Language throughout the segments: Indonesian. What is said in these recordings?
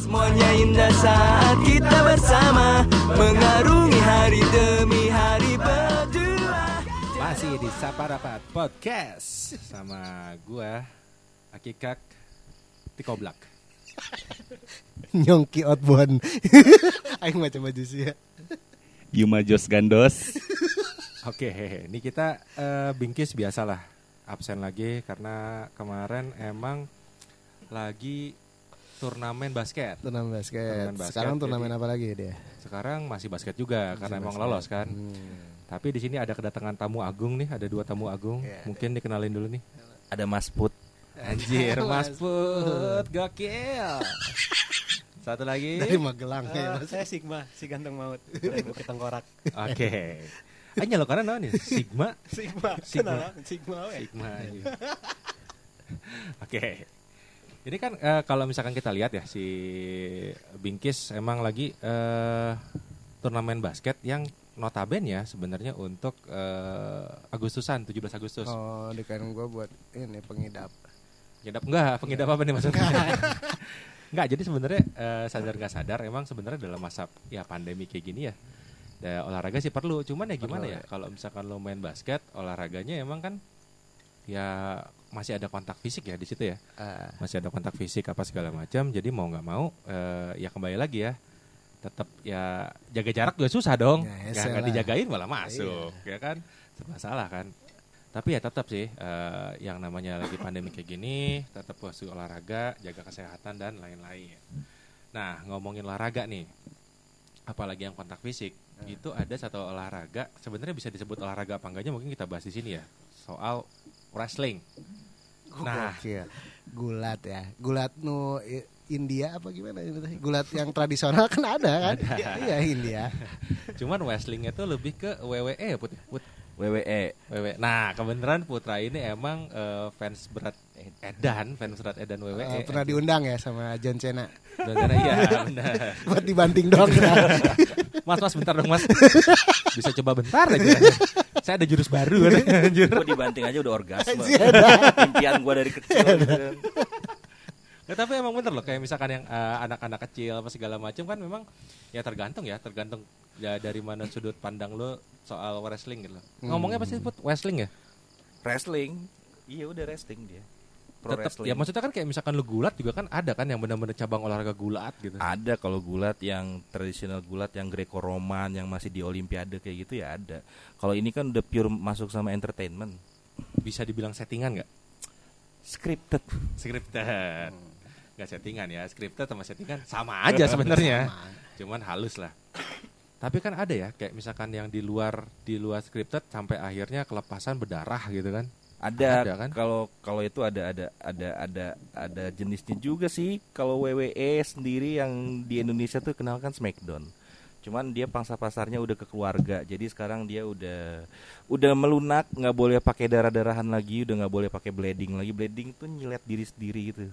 Semuanya indah saat kita bersama Mengarungi hari demi hari berdua Masih di Sapa Rapat Podcast sama gua Akikak Tikoblak. Nyongki outbound. Aing macam baju sih ya. Yuma Jos Gandos. Oke, ini kita eh, bingkis biasalah absen lagi karena kemarin emang lagi turnamen basket. Turnamen basket. Turnamen basket, Sekarang turnamen jadi- apa lagi dia? Sekarang masih basket juga karena emang basket. lolos kan. Hmm. Tapi di sini ada kedatangan tamu agung nih, ada dua tamu agung. Iya. Mungkin dikenalin dulu nih. Ada Mas Put. Anjir, Mas Put, gokil. Satu lagi. Dari Magelang ya. Mas. saya Sigma, si ganteng maut dari Bukit Tengkorak. Oke. Aja lo karena naon ya? Sigma. Sigma, Sigma. kenal Sigma we. Sigma. iya. Oke. Ini kan eh, kalau misalkan kita lihat ya si Bingkis emang lagi eh, turnamen basket yang notaben ya sebenarnya untuk eh, Agustusan 17 Agustus. Oh, di kain gua buat ini pengidap. Pengidap enggak? Pengidap apa nih maksudnya? enggak, jadi sebenarnya eh, sadar nggak sadar emang sebenarnya dalam masa ya pandemi kayak gini ya. ya, olahraga sih perlu, cuman ya gimana Perlu, ya? ya. Kalau misalkan lo main basket, olahraganya emang kan ya masih ada kontak fisik ya di situ ya. Ah, Masih ada kontak fisik apa segala macam. Jadi mau nggak mau eh, ya kembali lagi ya. Tetap ya jaga jarak juga susah dong. Ya, Nggak ya, nggak lah. dijagain malah masuk, ya kan? Serba salah kan. Tapi ya tetap sih eh, yang namanya lagi pandemi kayak gini, tetap puas olahraga, jaga kesehatan dan lain-lain. Nah, ngomongin olahraga nih. Apalagi yang kontak fisik, itu ada satu olahraga sebenarnya bisa disebut olahraga apa enggaknya mungkin kita bahas di sini ya. Soal wrestling. Nah. Gulat ya. Gulat nu India apa gimana? Gulat yang tradisional kan ada kan? Iya, India. Cuman wrestlingnya tuh lebih ke WWE ya Put. Put. WWE. WWE. Nah kebenaran Putra ini emang eh, fans berat Edan, fans berat Edan WWE. Eh, pernah diundang ya sama John Cena Dan karena iya benar. buat dibanting doang. Mas mas bentar dong mas. Bisa coba bentar aja. Saya ada jurus baru anjir. Gue dibanting aja udah orgasme. Impian gue dari kecil. Ya, tapi emang bener loh kayak misalkan yang eh, anak-anak kecil apa segala macam kan memang ya tergantung ya, tergantung ya dari mana sudut pandang lo soal wrestling gitu loh. Ngomongnya apa sih Put? Wrestling ya? Wrestling. Iya udah wrestling dia. Pro Tetep, wrestling. ya maksudnya kan kayak misalkan lu gulat juga kan ada kan yang benar-benar cabang olahraga gulat gitu. Ada kalau gulat yang tradisional gulat yang Greco-Roman yang masih di Olimpiade kayak gitu ya ada. Kalau ini kan udah pure masuk sama entertainment. Bisa dibilang settingan nggak? Scripted. Scripted. Nggak settingan ya, scripted sama settingan sama aja sebenarnya. Cuman halus lah. Tapi kan ada ya, kayak misalkan yang di luar di luar scripted sampai akhirnya kelepasan berdarah gitu kan. Ada, Ada kan? kalau kalau itu ada ada ada ada ada jenisnya juga sih. Kalau WWE sendiri yang di Indonesia tuh kenal kan Smackdown. Cuman dia pangsa pasarnya udah ke keluarga. Jadi sekarang dia udah udah melunak, nggak boleh pakai darah-darahan lagi, udah nggak boleh pakai bleeding lagi. Bleeding tuh nyilet diri sendiri gitu.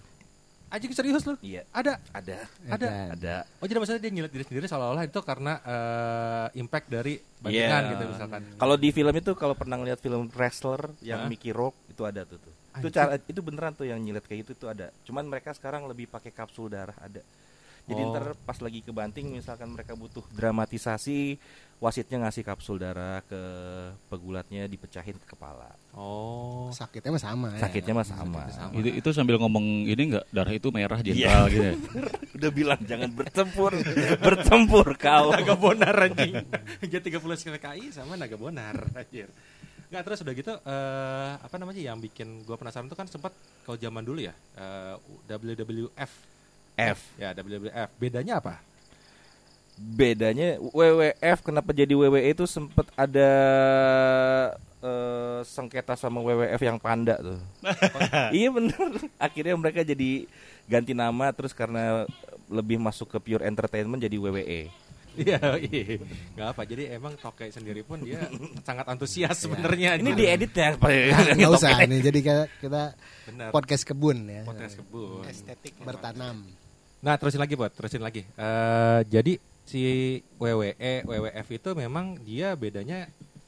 Anjing serius lu? Iya, Ada. ada. Ada. Ada. Oh jadi maksudnya dia nyilet diri sendiri seolah-olah itu karena eh, impact dari bandingan Iya. gitu misalkan. Kalau di film itu kalau pernah lihat film wrestler yang Hah? Mickey Rourke itu ada tuh tuh. Itu cara itu beneran tuh yang nyilet kayak gitu tuh ada. Cuman mereka sekarang lebih pakai kapsul darah ada. Jadi Oh. ntar pas lagi kebanting misalkan mereka butuh dramatisasi, wasitnya ngasih kapsul darah ke pegulatnya dipecahin ke kepala. Oh. Sakitnya mah sama ya. Sakitnya mah sama. Itu, itu sambil ngomong ini enggak darah itu merah jenderal gitu. ya? Udah bilang jangan bertempur, bertempur kau. Naga Bonar anjing. G30 KPKI sama Naga Bonar anjir. Nggak terus udah gitu eh apa namanya yang bikin gua penasaran tuh kan sempat kalau zaman dulu ya eh, WWF F. ya WWF bedanya apa? bedanya WWF kenapa jadi WWE itu sempet ada eh, sengketa sama WWF yang panda tuh. iya bener. Akhirnya mereka jadi ganti nama terus karena lebih masuk ke pure entertainment jadi WWE. Iya, iya. Nggak apa. Jadi emang Tokai sendiri pun dia sangat antusias sebenarnya. Ini gitu. diedit ya. Nggak usah nih. Jadi kita, kita Benar. podcast kebun ya. Podcast kebun. Estetik. Bertanam. Nah, terusin lagi buat, terusin lagi. Eh jadi si WWE, WWF itu memang dia bedanya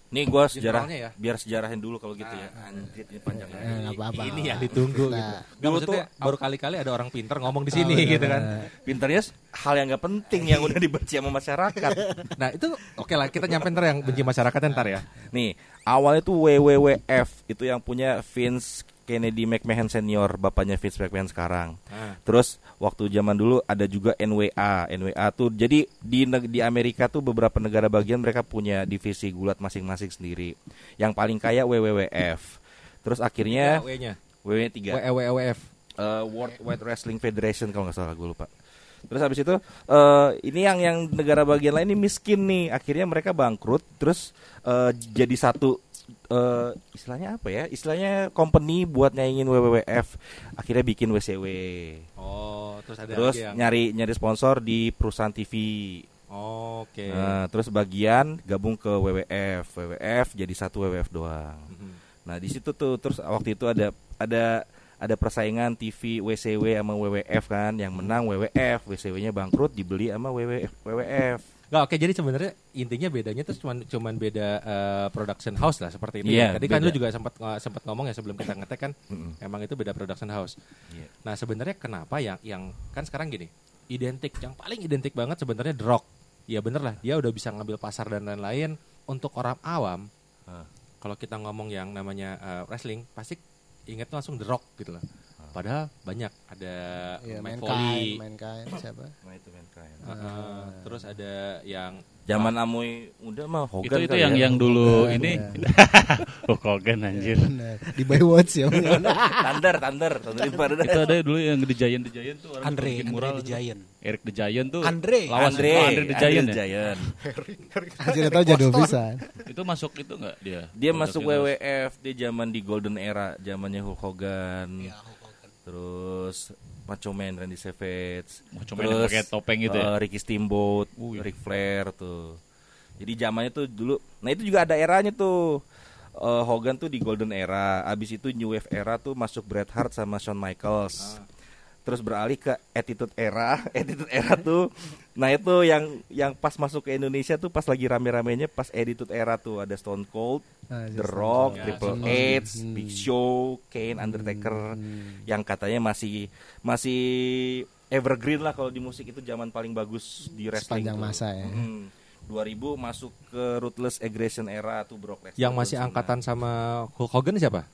Nih gua sejarah ya. biar sejarahin dulu kalau gitu ya. Anjir ini panjang. Eh, nggak apa-apa. Ini yang ditunggu Nah, gitu. Gak Dulu maksudnya tuh- baru kali-kali ada orang pinter ngomong di sini benar, gitu kan. Pinternya hal yang nggak penting yang udah dibenci sama masyarakat. Nah itu oke lah kita nyampe ntar yang benci masyarakat ntar ya. Nih, awalnya tuh WWWF itu yang punya Vince Kennedy McMahon senior, bapaknya Vince McMahon sekarang. Ah. Terus waktu zaman dulu ada juga NWA. NWA tuh jadi di di Amerika tuh beberapa negara bagian mereka punya divisi gulat masing-masing sendiri. Yang paling kaya WWWF. Terus akhirnya W-nya. WW 3 WWF. eh, World Wide Wrestling Federation kalau nggak salah gue lupa. Terus habis itu eh, ini yang yang negara bagian lain ini miskin nih, akhirnya mereka bangkrut, terus eh, jadi satu eh, istilahnya apa ya? Istilahnya company buat nyaingin WWF, akhirnya bikin WCW. Oh terus ada Terus yang. nyari nyari sponsor di perusahaan TV. Oke. Nah, terus bagian gabung ke WWF, WWF jadi satu WWF doang. Mhm. Nah di situ tuh terus waktu itu ada ada ada persaingan TV WCW sama WWF kan, yang menang WWF, WCW-nya bangkrut dibeli sama WWF. WWF. Nggak, oke jadi sebenarnya intinya bedanya tuh cuman cuman beda eh, production house lah seperti itu. Iya, ya. Tadi kan beda. lu juga sempat sempat ngomong ya sebelum kita ngetek kan, Mm-mm. emang itu beda production house. Iya. Nah sebenarnya kenapa yang yang kan sekarang gini identik yang paling identik banget sebenarnya The Rock. Ya bener lah dia udah bisa ngambil pasar dan lain-lain untuk orang awam. Ah. Kalau kita ngomong yang namanya eh, wrestling pasti inget langsung The Rock gitu loh. Padahal banyak ada Mick main kain, main kain siapa? Nah itu kan keren. Heeh. terus ada yang Zaman Amoy udah mah Itu Hogan itu kali yang ya. yang dulu Hogan, ini. oh Hogan anjir. Benar. Di Baywatch ya. Thunder, Thunder, Thunder itu ada dulu yang The Giant The Giant tuh orang Andre, bikin Andre mural the tuh. Giant. Eric The Giant tuh Andre. lawan Andre, oh, Andre The Giant ya. Giant. Anjir tahu jadul pisan. Itu masuk itu enggak dia? Dia masuk. WWF di zaman di Golden Era, zamannya Hulk Hogan. Hulk Hogan. Terus Macho Man Randy Savage. Macho Man yang pakai topeng gitu ya? eh, Ricky Steamboat, Uh. Ric Flair tuh. Jadi zamannya tuh dulu. Nah, itu juga ada eranya tuh. Eh, Hogan tuh di Golden Era. Abis itu New Wave Era tuh masuk Bret Hart sama Shawn Michaels. Ah. Terus beralih ke Attitude Era. Attitude Era tuh. Nah, itu yang yang pas masuk ke Indonesia tuh pas lagi rame-ramenya pas Attitude Era tuh ada Stone Cold, Ah, The Rock, Cold. Triple Ya, H, Hmm. Big Show, Kane, Undertaker yang katanya masih masih evergreen lah kalau di musik itu zaman paling bagus di wrestling Sepanjang tuh. masa ya. Mm. 2000 masuk ke Ruthless Aggression era tuh Brock Lesnar. yang masih angkatan sama Hulk Hogan siapa?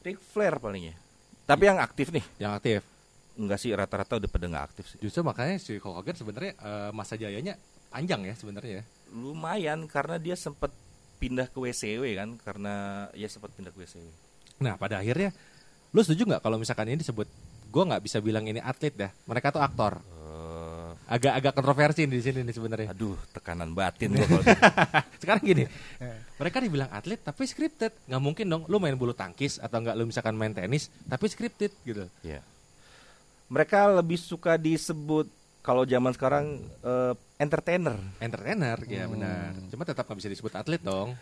Ric Flair paling ya. Tapi yang aktif nih, Yang aktif. Enggak sih rata-rata udah pada nggak aktif sih. Justru makanya si Hulk Hogan sebenarnya eh, masa jayanya panjang ya sebenarnya. ya. Lumayan karena dia sempat pindah ke WCW kan karena ya sempat pindah ke WCW. Nah pada akhirnya, lu setuju nggak kalau misalkan ini disebut? Gue nggak bisa bilang ini atlet dah. Mereka tuh aktor. Eh, Agak-agak kontroversi di sini nih sebenarnya. aduh, tekanan batin gua kalau Sekarang gini, mereka dibilang atlet tapi scripted. Nggak mungkin dong, lu main bulu tangkis atau nggak lu misalkan main tenis tapi scripted gitu. Iya. Mereka lebih suka disebut kalau zaman sekarang eh, entertainer. Entertainer, ya benar. Cuma tetap nggak bisa disebut atlet dong.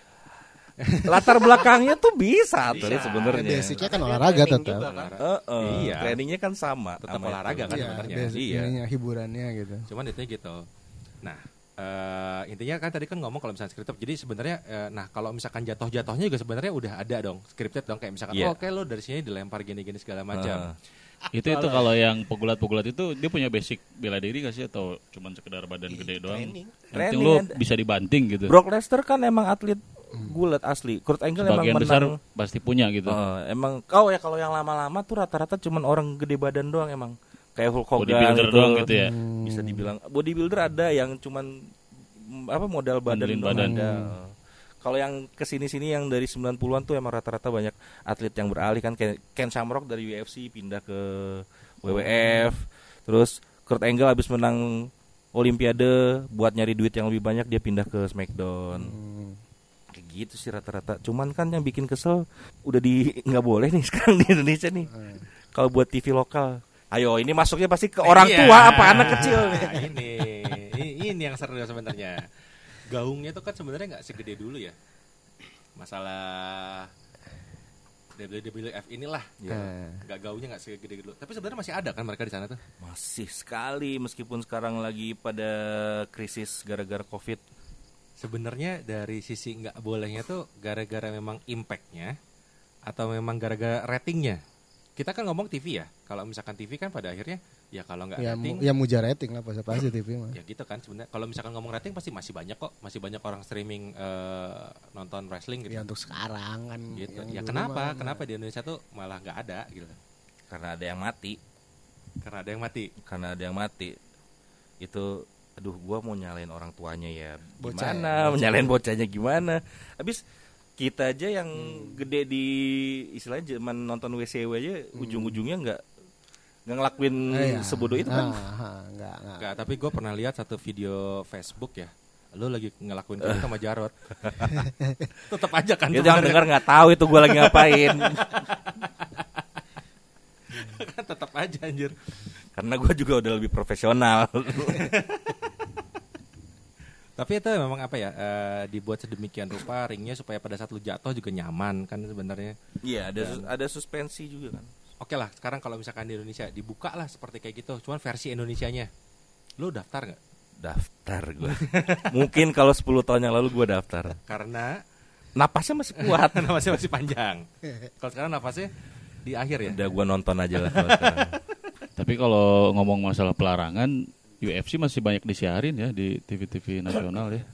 Latar belakangnya tuh bisa tuh Bisa. sebenarnya. Basicnya kan olahraga tetap. juga kan. Eh, eh, Iya. trainingnya kan sama. Tetap sama olahraga itu. kan Iya, sebenarnya. Iya. hiburannya gitu. Cuman intinya gitu. Nah, eh, intinya kan tadi kan ngomong kalau misalnya scripted. Jadi sebenarnya, eh, nah kalau misalkan jatuh-jatuhnya juga sebenarnya udah ada dong scripted dong. Kayak misalkan, Iya. oh, oke lo dari sini dilempar gini-gini segala macam. Eh, Itu itu kalau yang pegulat-pegulat itu dia punya basic bela diri gak sih atau cuman sekedar badan gede doang? training. Penting Training lu ada. bisa dibanting gitu. Brock Lesnar kan emang atlet gulat asli. Kurt Angle emang Sebagian menang. besar pasti punya gitu. Eh, emang kau ya kalau yang lama-lama tuh rata-rata cuman orang gede badan doang emang. Kayak Hulk Hogan Bodybuilder gitu. doang gitu ya. Bisa dibilang bodybuilder ada yang cuman mm, apa modal badan badan. ada. Kalau yang ke sini-sini yang dari 90-an tuh emang rata-rata banyak atlet yang beralih kan kayak Ken Shamrock dari UFC pindah ke WWF. Terus Kurt Angle habis menang Olimpiade buat nyari duit yang lebih banyak dia pindah ke SmackDown. Kayak gitu sih rata-rata. Cuman kan yang bikin kesel udah di nggak boleh nih sekarang di Indonesia nih. Kalau buat TV lokal. Ayo ini masuknya pasti ke orang Iya. tua apa anak kecil nih. Ini, ini yang seru sebenarnya. Gaungnya tuh kan sebenarnya nggak segede dulu ya. Masalah WWF inilah, Eh. nggak gaungnya nggak segede dulu. Tapi sebenarnya masih ada kan mereka di sana tuh. Masih sekali meskipun sekarang lagi pada krisis gara-gara Covid. sebenarnya dari sisi nggak bolehnya tuh gara-gara memang impactnya atau memang gara-gara ratingnya kita kan ngomong TV ya kalau misalkan TV kan pada akhirnya ya kalau nggak Ya, rating mu- ya muja rating lah pasti pasti TV mah. ya gitu kan sebenarnya kalau misalkan ngomong rating pasti masih banyak kok. Masih banyak orang streaming eh, nonton wrestling gitu. Ya untuk sekarang kan. gitu. ya kenapa? mah- kenapa di Indonesia tuh malah nggak ada gitu? Karena ada yang mati, karena ada yang mati? Karena ada yang mati. Itu aduh gua mau nyalain orang tuanya ya Bocah. gimana, ya, bocah. nyalain bocahnya gimana. Habis kita aja yang gede di istilahnya zaman nonton WCW aja ujung-ujungnya nggak nggak ngelakuin Eh, ya. sebodoh itu kan. Ah, ah, enggak, enggak. Nggak, tapi gue pernah lihat satu video Facebook ya lu lagi ngelakuin itu sama Jarot tetap aja kan Itu yang sebenarnya. dengar nggak tahu itu gua lagi ngapain. kan tetap aja anjir Karena gua juga udah lebih profesional. Tapi itu memang apa ya eh, dibuat sedemikian rupa ringnya supaya pada saat lu jatuh juga nyaman kan sebenarnya. Iya, ada sus- ada suspensi juga kan. Oke lah, sekarang kalau misalkan di Indonesia dibuka lah seperti kayak gitu, cuman versi Indonesianya. Lu daftar nggak? Daftar gua. Mungkin kalau 10 tahun yang lalu gua daftar. Karena Napasnya masih kuat. nafasnya masih panjang. Kalau sekarang nafasnya di akhir ya. Udah gua nonton aja lah kalau sekarang. Tapi kalau ngomong masalah pelarangan, UFC masih banyak disiarin ya di TV-TV nasional ya.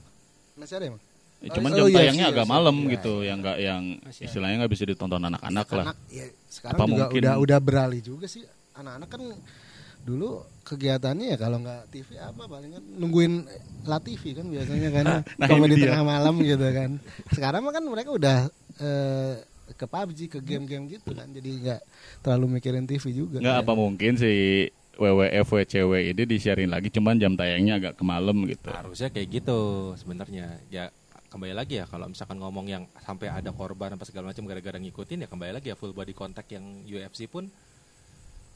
Masih ada emang? Ya, Cuman Oh, jam iya, tayangnya iya, agak iya, malam iya, gitu, yang nggak yang istilahnya nggak bisa ditonton anak-anak lah. Anak, ya, sekarang Apa juga mungkin- udah udah beralih juga sih. Anak-anak kan dulu kegiatannya ya kalau nggak TV apa paling kan nungguin La TV kan biasanya kan Nah, komedi tengah malam gitu kan. Sekarang mah kan mereka udah eh, ke PUBG ke game-game gitu kan. Jadi nggak terlalu mikirin TV juga. Nggak apa mungkin si WWF WCW ini disiarin lagi, cuman jam tayangnya agak ke malam gitu. Harusnya kayak gitu sebenarnya. Ya kembali lagi ya kalau misalkan ngomong yang sampai ada korban apa segala macam gara-gara ngikutin ya kembali lagi ya full body contact yang UFC pun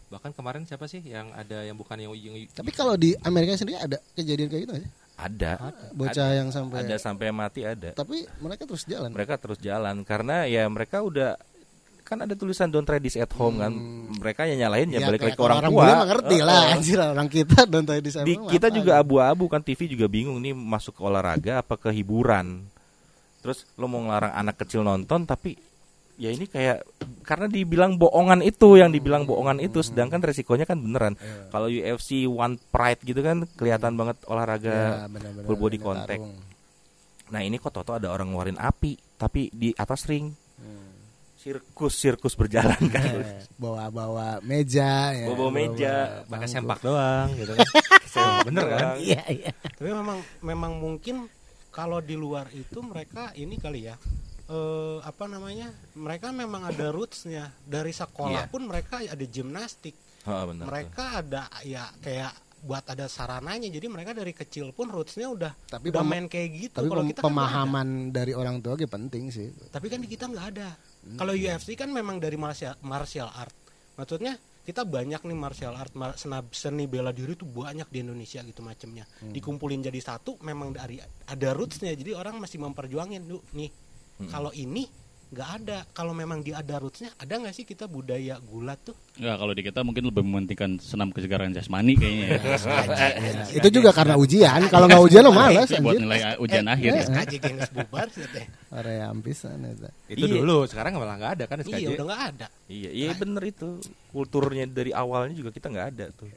bahkan kemarin siapa sih yang ada yang bukan yang, yang Tapi kalau di Amerika sendiri ada kejadian kayak gitu sih? Ada. Bocah Ada. yang sampai ada sampai mati ada. tapi mereka terus jalan. Mereka terus jalan karena ya mereka udah kan ada tulisan don't try this at home kan. Mereka yang nyalahin ya, balik lagi ke orang, orang tua. mah ngerti lah Heeh. anjir orang kita dan tadi di sana Di, mah kita apa juga gitu. abu-abu kan TV juga bingung nih masuk ke olahraga apa ke hiburan. Terus lo mau ngelarang anak kecil nonton tapi ya ini kayak karena dibilang bohongan itu yang dibilang bohongan itu sedangkan resikonya kan beneran. Iya. Kalau UFC One Pride gitu kan kelihatan banget olahraga Ya, benar-benar full body contact. Nah ini kok Toto ada orang ngeluarin api tapi di atas ring Hmm. Sirkus sirkus berjalan kan. Eh, bawa-bawa meja ya. Bawa-bawa meja, pakai sempak doang gitu kan. Bener kan? Iya, iya. Tapi memang memang mungkin kalau di luar itu mereka ini kali ya eh apa namanya? Mereka memang ada rootsnya dari sekolah Iya. pun mereka ada gimnastik. Oh, benar tuh. mereka ada ya kayak buat ada sarananya. Jadi mereka dari kecil pun rootsnya udah Tapi udah main kayak gitu. Tapi Kalau kita kan pemahaman dari orang tua ge penting sih. Tapi kan di kita nggak ada. Hmm. Kalau UFC kan memang dari martial, martial art. Maksudnya kita banyak nih martial art, mar- seni bela diri tuh banyak di Indonesia gitu macamnya. Hmm. Dikumpulin jadi satu, memang dari ada rootsnya. Jadi orang masih memperjuangin tuh nih. Hmm. Kalau ini nggak ada. Kalau memang dia ada rootsnya, ada nggak sih kita budaya gulat tuh? Nggak, kalau di kita mungkin lebih mementingkan senam kesegaran jasmani kayaknya ya. Ya, itu juga karena ujian. Kalau nggak ujian lo malas Buat nilai ujian akhir ya. SKJ gengs bubar sih teh. Area ampisan eta. Itu Iya. dulu, sekarang malah nggak ada kan SKJ. Iya udah nggak ada. Iya, iya bener itu. Kulturnya dari awalnya juga kita nggak ada tuh.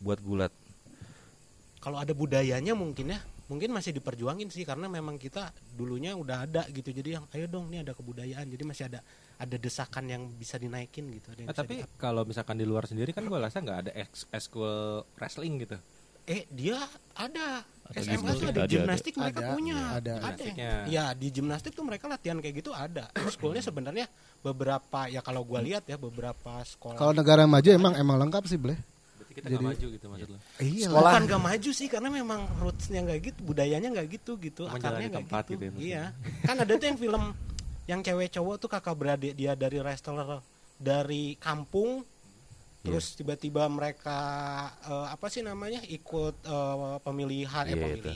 Buat gulat. kalau ada budayanya mungkin ya mungkin masih diperjuangin sih karena memang kita dulunya udah ada gitu jadi yang ayo dong ini ada kebudayaan jadi masih ada ada desakan yang bisa dinaikin gitu ada yang Nah, bisa tapi di- kalau misalkan di luar sendiri kan gue rasa nggak ada ex- eskul wrestling gitu. eh dia ada Ada SMA tuh ada ada, gimnastik mereka Ada, punya ada. Gimnastiknya. ya di gimnastik tuh mereka latihan kayak gitu ada sekolahnya sebenarnya beberapa ya kalau gua lihat ya beberapa sekolah Kalau negara maju emang emang lengkap sih, Bleh. Kita nggak Jadi- maju gitu maksud lo. Iya. Sekolah kan gak maju sih karena memang rootsnya nggak gitu budayanya nggak gitu gitu Cuma akarnya nggak tempat gitu, gitu ya iya. Kan ada tuh yang film yang cewek cowok tuh kakak beradik dia dari wrestler dari kampung terus tiba-tiba mereka eh, apa sih namanya ikut eh, pemilihan eh Iya, itu.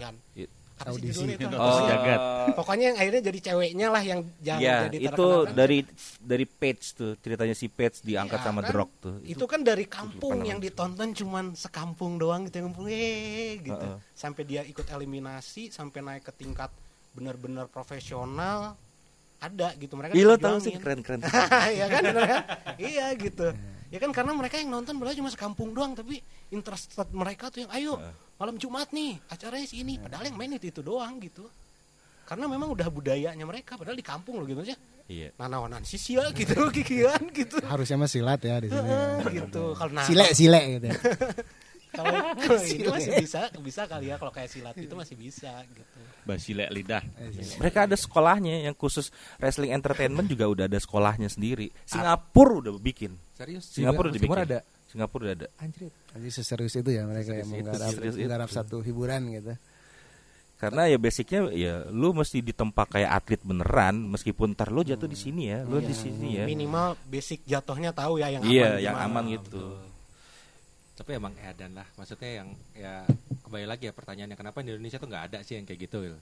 Audisi. itu? Oh, jagat. Pokoknya yang akhirnya jadi ceweknya lah yang jangan Ya, jadi itu kan. dari dari page tuh ceritanya si page diangkat Iya, sama kan? The Rock tuh. itu kan dari kampung yang ditonton cuman sekampung doang gitu yang eh gitu Heeh. sampai dia ikut eliminasi sampai naik ke tingkat benar-benar profesional ada gitu mereka Ih, lo tahu sih diperjuangin. keren-keren. Iya kan, kan? iya gitu. Ya kan karena mereka yang nonton padahal cuma sekampung doang tapi interested mereka tuh yang ayo malam Jumat nih acaranya si ini padahal yang main itu itu doang gitu. Karena memang udah budayanya mereka padahal di kampung loh gitu aja. Iya. Nanawanan sisial gitu kikian gitu. Harusnya mah silat ya di sini. gitu. Kalau nah, Sile sile gitu. kalau ini masih bisa bisa kali ya kalau kayak silat itu masih bisa gitu. Basile lidah. Mereka ada sekolahnya yang khusus wrestling entertainment juga udah ada sekolahnya sendiri. Singapura udah bikin. Serius? Singapura udah bikin. Singapura ada. Singapura udah ada. Anjir. Jadi seserius itu ya mereka yang menggarap, serius itu. menggarap satu hiburan gitu. Karena ya basicnya ya lu mesti ditempa kayak atlet beneran meskipun ntar lu jatuh di sini ya, lu di sini ya. Minimal basic jatuhnya tahu ya yang Iya, aman yang gimana. aman gitu. Tapi emang edan lah. Maksudnya yang ya kembali lagi ya pertanyaannya kenapa di Indonesia tuh nggak ada sih yang kayak gitu?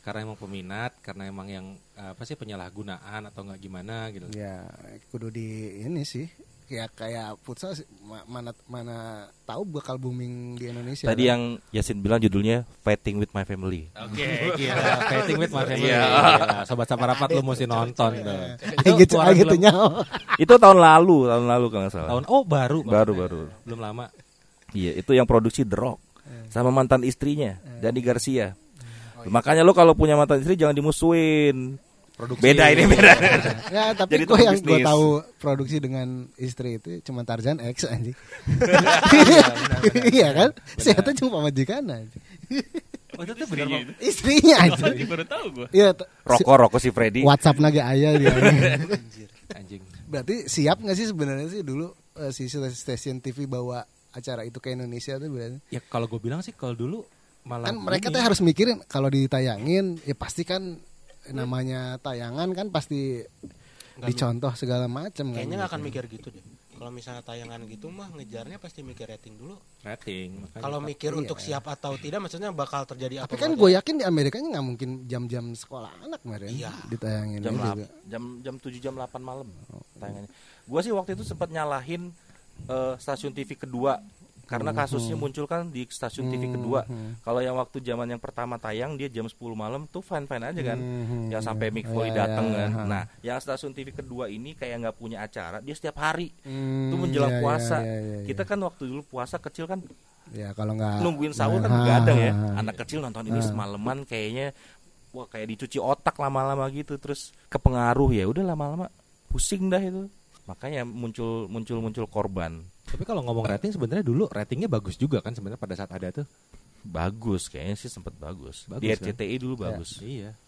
Karena emang peminat, karena emang yang apa sih penyalahgunaan atau nggak gimana gitu. Ya kudu di ini sih kayak kayak futsal mana mana tahu bakal booming di Indonesia. Tadi kan? yang Yasin bilang judulnya Fighting with My Family. Oke, gila. Fighting with my family. Iya. Gila. Sobat Saparapat lu mesti nonton tuh. Ayo gitu keluaran ayo gitu nyawa. Itu tahun lalu, tahun lalu kalau nggak salah. Tahun oh baru. Baru, baru. Belum lama. Iya, itu yang produksi The Rock sama mantan istrinya, Dani Garcia. Makanya lo kalau punya mantan istri jangan dimusuhin. Produksi. Beda ini beda. Ya tapi Jadi yang gue tahu produksi dengan istri itu cuma Tarzan X anjing. Iya kan? Sehatnya cuma majikan aja. Oh, itu tuh bener Bang. Istrinya aja. baru tahu gue. Iya. Rokok rokok si Freddy. WhatsApp naga ayah dia. Anjing. berarti siap nggak sih sebenarnya sih dulu eh, si stasiun TV bawa acara itu ke Indonesia tuh berarti Ya kalau gue bilang sih kalau dulu malah kan mereka tuh harus mikirin kalau ditayangin ya pasti kan namanya tayangan kan pasti dicontoh segala macam kan Kayaknya nggak akan mikir gitu deh. Kalau misalnya tayangan gitu mah ngejarnya pasti mikir rating dulu. rating. Kalau mikir iya. untuk siap atau tidak, maksudnya bakal terjadi apa? tapi kan enggak. gue yakin di Amerika nggak mungkin jam-jam sekolah anak kemarin Iya. ditayangin jam juga. 8, jam jam 7 jam 8 malam tayangannya. Gua sih waktu itu sempat nyalahin eh, stasiun TV kedua karena kasusnya muncul kan di stasiun TV kedua. Kalau yang waktu zaman yang pertama tayang dia jam 10 malam tuh fine fine aja kan. Hmm, yang sampai Mick Foley Iya, datang iya, kan. iya. Nah, yang stasiun TV kedua ini kayak nggak punya acara, dia setiap hari. Hmm, itu menjelang iya, puasa. iya, iya. Kita kan waktu dulu puasa kecil kan ya kalau nggak nungguin sahur kan Ah, begadang ya. Anak kecil nonton ini semalaman kayaknya wah kayak dicuci otak lama-lama gitu terus kepengaruh ya udah lama-lama pusing dah itu. Makanya muncul muncul muncul korban. Tapi kalau ngomong rating sebenarnya dulu ratingnya bagus juga kan sebenarnya pada saat ada tuh. Bagus kayaknya sih sempat bagus. Bagus, Di kan? RCTI dulu bagus. Iya.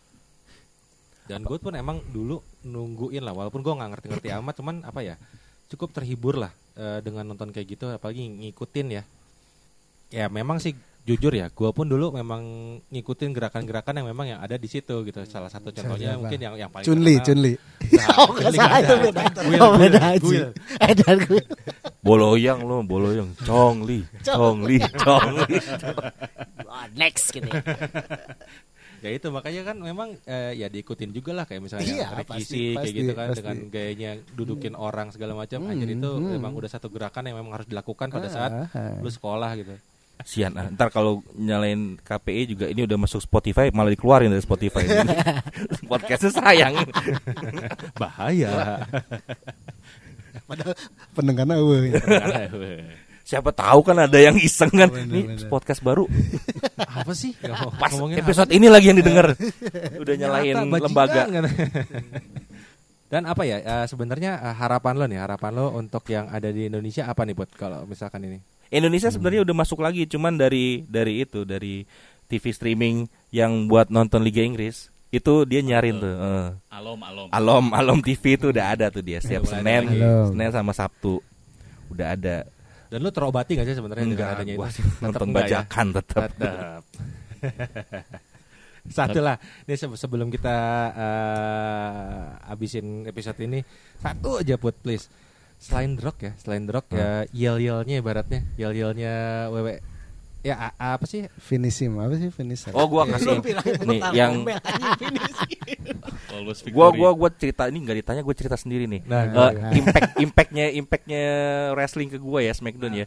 Dan gue pun emang dulu nungguin lah, walaupun gue nggak ngerti-ngerti amat, cuman apa ya, cukup terhibur lah eh, dengan nonton kayak gitu, apalagi ngikutin ya. Ya memang sih jujur ya, gue pun dulu memang ngikutin gerakan-gerakan yang memang yang ada di situ gitu. Salah satu contohnya Siapa? mungkin yang yang paling Chunli, terkenal. Chunli. Nah, Oh, Chun-Li itu ada. beda. Oh, beda aja. Eh, dan gue. Boloyang lo, boloyang. Chongli, Chongli, Chongli. next gitu. Ya itu makanya kan memang eh, ya diikutin juga lah kayak misalnya Iya, pasti, kayak pasti, gitu kan pasti. dengan gayanya dudukin orang segala macam. Hmm, Anjir itu hmm. memang udah satu gerakan yang memang harus dilakukan pada saat Ah, ah. lu sekolah gitu. Sian, ah. ntar kalau nyalain KPI juga ini udah masuk Spotify malah dikeluarin dari Spotify. Podcastnya sayang. Bahaya. Padahal pendengarnya eueuh. Siapa tahu kan ada yang iseng kan. Bener. podcast baru. apa sih? Pas ngomongin episode ini lagi yang didengar. Udah apa. nyalain Nyata, lembaga. kan? Dan apa ya eh, sebenarnya eh, harapan lo nih harapan lo untuk yang ada di Indonesia apa nih buat kalau misalkan ini? Indonesia sebenarnya udah masuk lagi cuman dari dari itu dari TV streaming yang buat nonton Liga Inggris itu dia nyarin tuh. eh. Alom, alom. Alom Alom TV itu udah ada tuh dia setiap Senin. Senin sama Sabtu. Udah ada. Dan lo terobati gak sih sebenarnya dengan adanya gua itu? sih nonton ya? bajakan tetap. Tetap. satu lah ini se- sebelum kita eh, abisin episode ini satu aja put please selain drop ya selain drop ya yel yelnya ibaratnya yel yelnya wewe ya a- apa sih? Finisim apa sih finisher? Oh gua kasih nih yang gua gua gua cerita ini nggak ditanya gua cerita sendiri nih. Nah, Eh, impact impactnya impactnya wrestling ke gua ya Smackdown ya.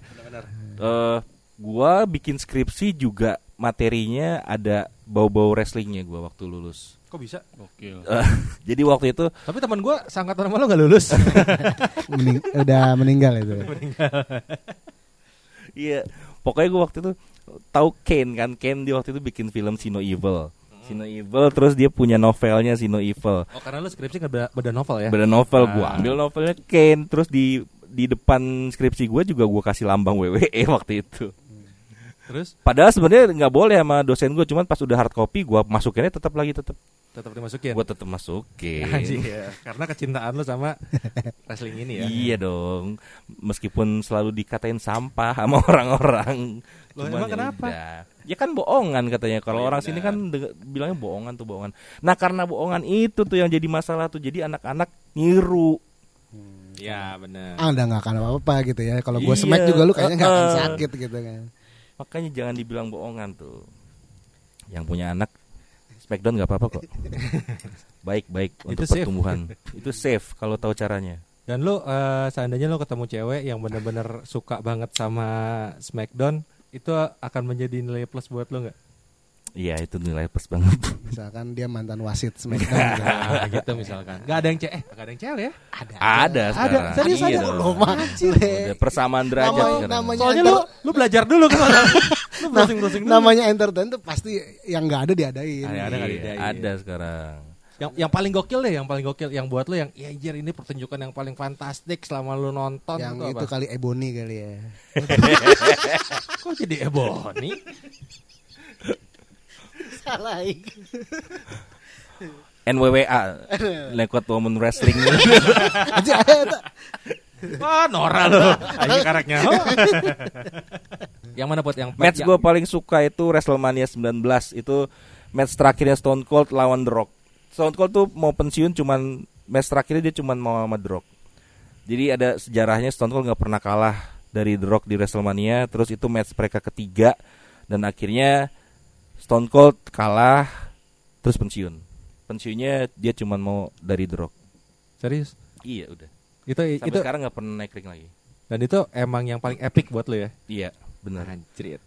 Eh gua bikin skripsi juga materinya ada bau-bau wrestlingnya gua waktu lulus. Kok bisa? Gokil. Eh, jadi waktu itu Tapi teman gua sangkatan sama lo gak lulus. Mening- udah meninggal itu. Iya, pokoknya gue waktu itu tahu Kane kan, Kane dia waktu itu bikin film Sino Evil. Sino Evil terus dia punya novelnya Sino Evil. oh karena lo skripsi nggak beda, beda novel ya? Beda novel gue Ah. ambil novelnya Kane terus di di depan skripsi gue juga gue kasih lambang WWE waktu itu. Terus Padahal sebenarnya nggak boleh sama dosen gue, cuman pas udah hard copy gue masukinnya tetap lagi tetap tetap dimasukin. gue tetap masukin. Anjing ya. Karena kecintaan lo sama wrestling ini ya. Iya dong, meskipun selalu dikatain sampah sama orang-orang. Loh, Cuman emang ya kenapa? udah. Ya kan bohongan katanya. Kalau Oh, iya orang sini kan bilangnya bohongan tuh bohongan. Nah karena bohongan itu tuh yang jadi masalah tuh. Jadi anak-anak niru. Iya benar. Ah udah nggak akan apa-apa gitu ya. Kalau gue Iya, smack juga lu kayaknya nggak akan sakit gitu kan. Makanya jangan dibilang bohongan tuh. Yang punya anak Smackdown nggak apa-apa kok. Baik baik untuk safe. pertumbuhan. itu safe kalau tahu caranya. Dan lo eh, seandainya lo ketemu cewek yang benar-benar suka banget sama Smackdown, itu akan menjadi nilai plus buat lo nggak? Iya itu nilai plus banget. Misalkan dia mantan wasit Smackdown. gitu. Nah, gitu misalkan. Gak ada yang cewek, eh, gak ada yang cewek ya? Ada. ada sekarang. serius Iya ada? dong. Lo mah Udah persamaan derajat Namanya- Soalnya enter- lu lu belajar dulu kan. lu Nah, browsing-browsing dulu. namanya entertain tuh pasti yang nggak ada diadain. Ah, ya, ada Iya, iya. ada sekarang. Yang yang paling gokil deh, yang paling gokil yang buat lo yang ya anjir ini pertunjukan yang paling fantastik selama lu nonton yang itu itu kali Ebony kali ya. Kok jadi Ebony? Salah. NWWA Nekot Women Wrestling Aja eta. Wah, Nora lo. Ayo karaknya. Oh. yang mana buat yang Match yang- gue paling suka itu WrestleMania 19 Itu match terakhirnya Stone Cold lawan The Rock Stone Cold tuh mau pensiun cuman Match terakhirnya dia cuman mau sama The Rock Jadi ada sejarahnya Stone Cold nggak pernah kalah dari The Rock di WrestleMania Terus itu match mereka ketiga Dan akhirnya Stone Cold kalah Terus pensiun Pensiunnya dia cuman mau dari The Rock serius. Iya udah Itu Sampai itu sekarang nggak pernah naik ring lagi dan itu emang yang paling epic buat lo ya. Iya bener Anjrit.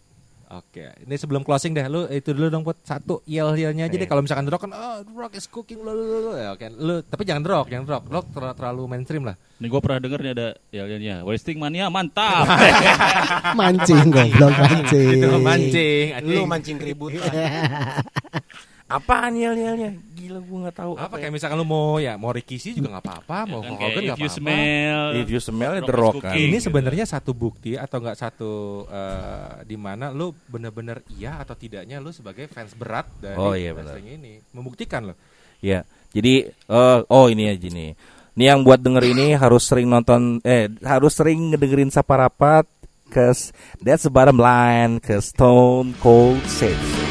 Oke, ini sebelum closing deh, lu itu dulu dong buat satu yel-yelnya aja deh. Iya. Kalau misalkan Rock kan, oh Rock is cooking, lo ya oke. Lu tapi jangan Rock, jangan Rock. Rock ter- terlalu mainstream lah. Nih gue pernah denger nih ada yel-yelnya. Wasting mania mantap. Mancing goblok mancing. Itu mancing, Lu mancing keributan. Apaan yel-yelnya? Gila gue nggak tahu apa ya. kayak misalkan lu mau ya mau Rikishi juga nggak apa-apa, mau Kan Hulk kayak Hogan nggak if you apa-apa. smell. If you smell The Rock kan. cooking. Ini gitu. sebenarnya satu bukti atau enggak satu eh, di mana lu bener-bener iya atau tidaknya lu sebagai fans berat dari Oh, iya, wrestling ini membuktikan loh. Ya, jadi eh, oh ini aja nih. Ini yang buat denger ini harus sering nonton eh harus sering ngedengerin Sapa Rapat cause that's the bottom line cause Stone Cold says.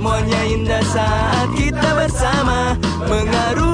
Semuanya indah saat kita bersama. Mengarungi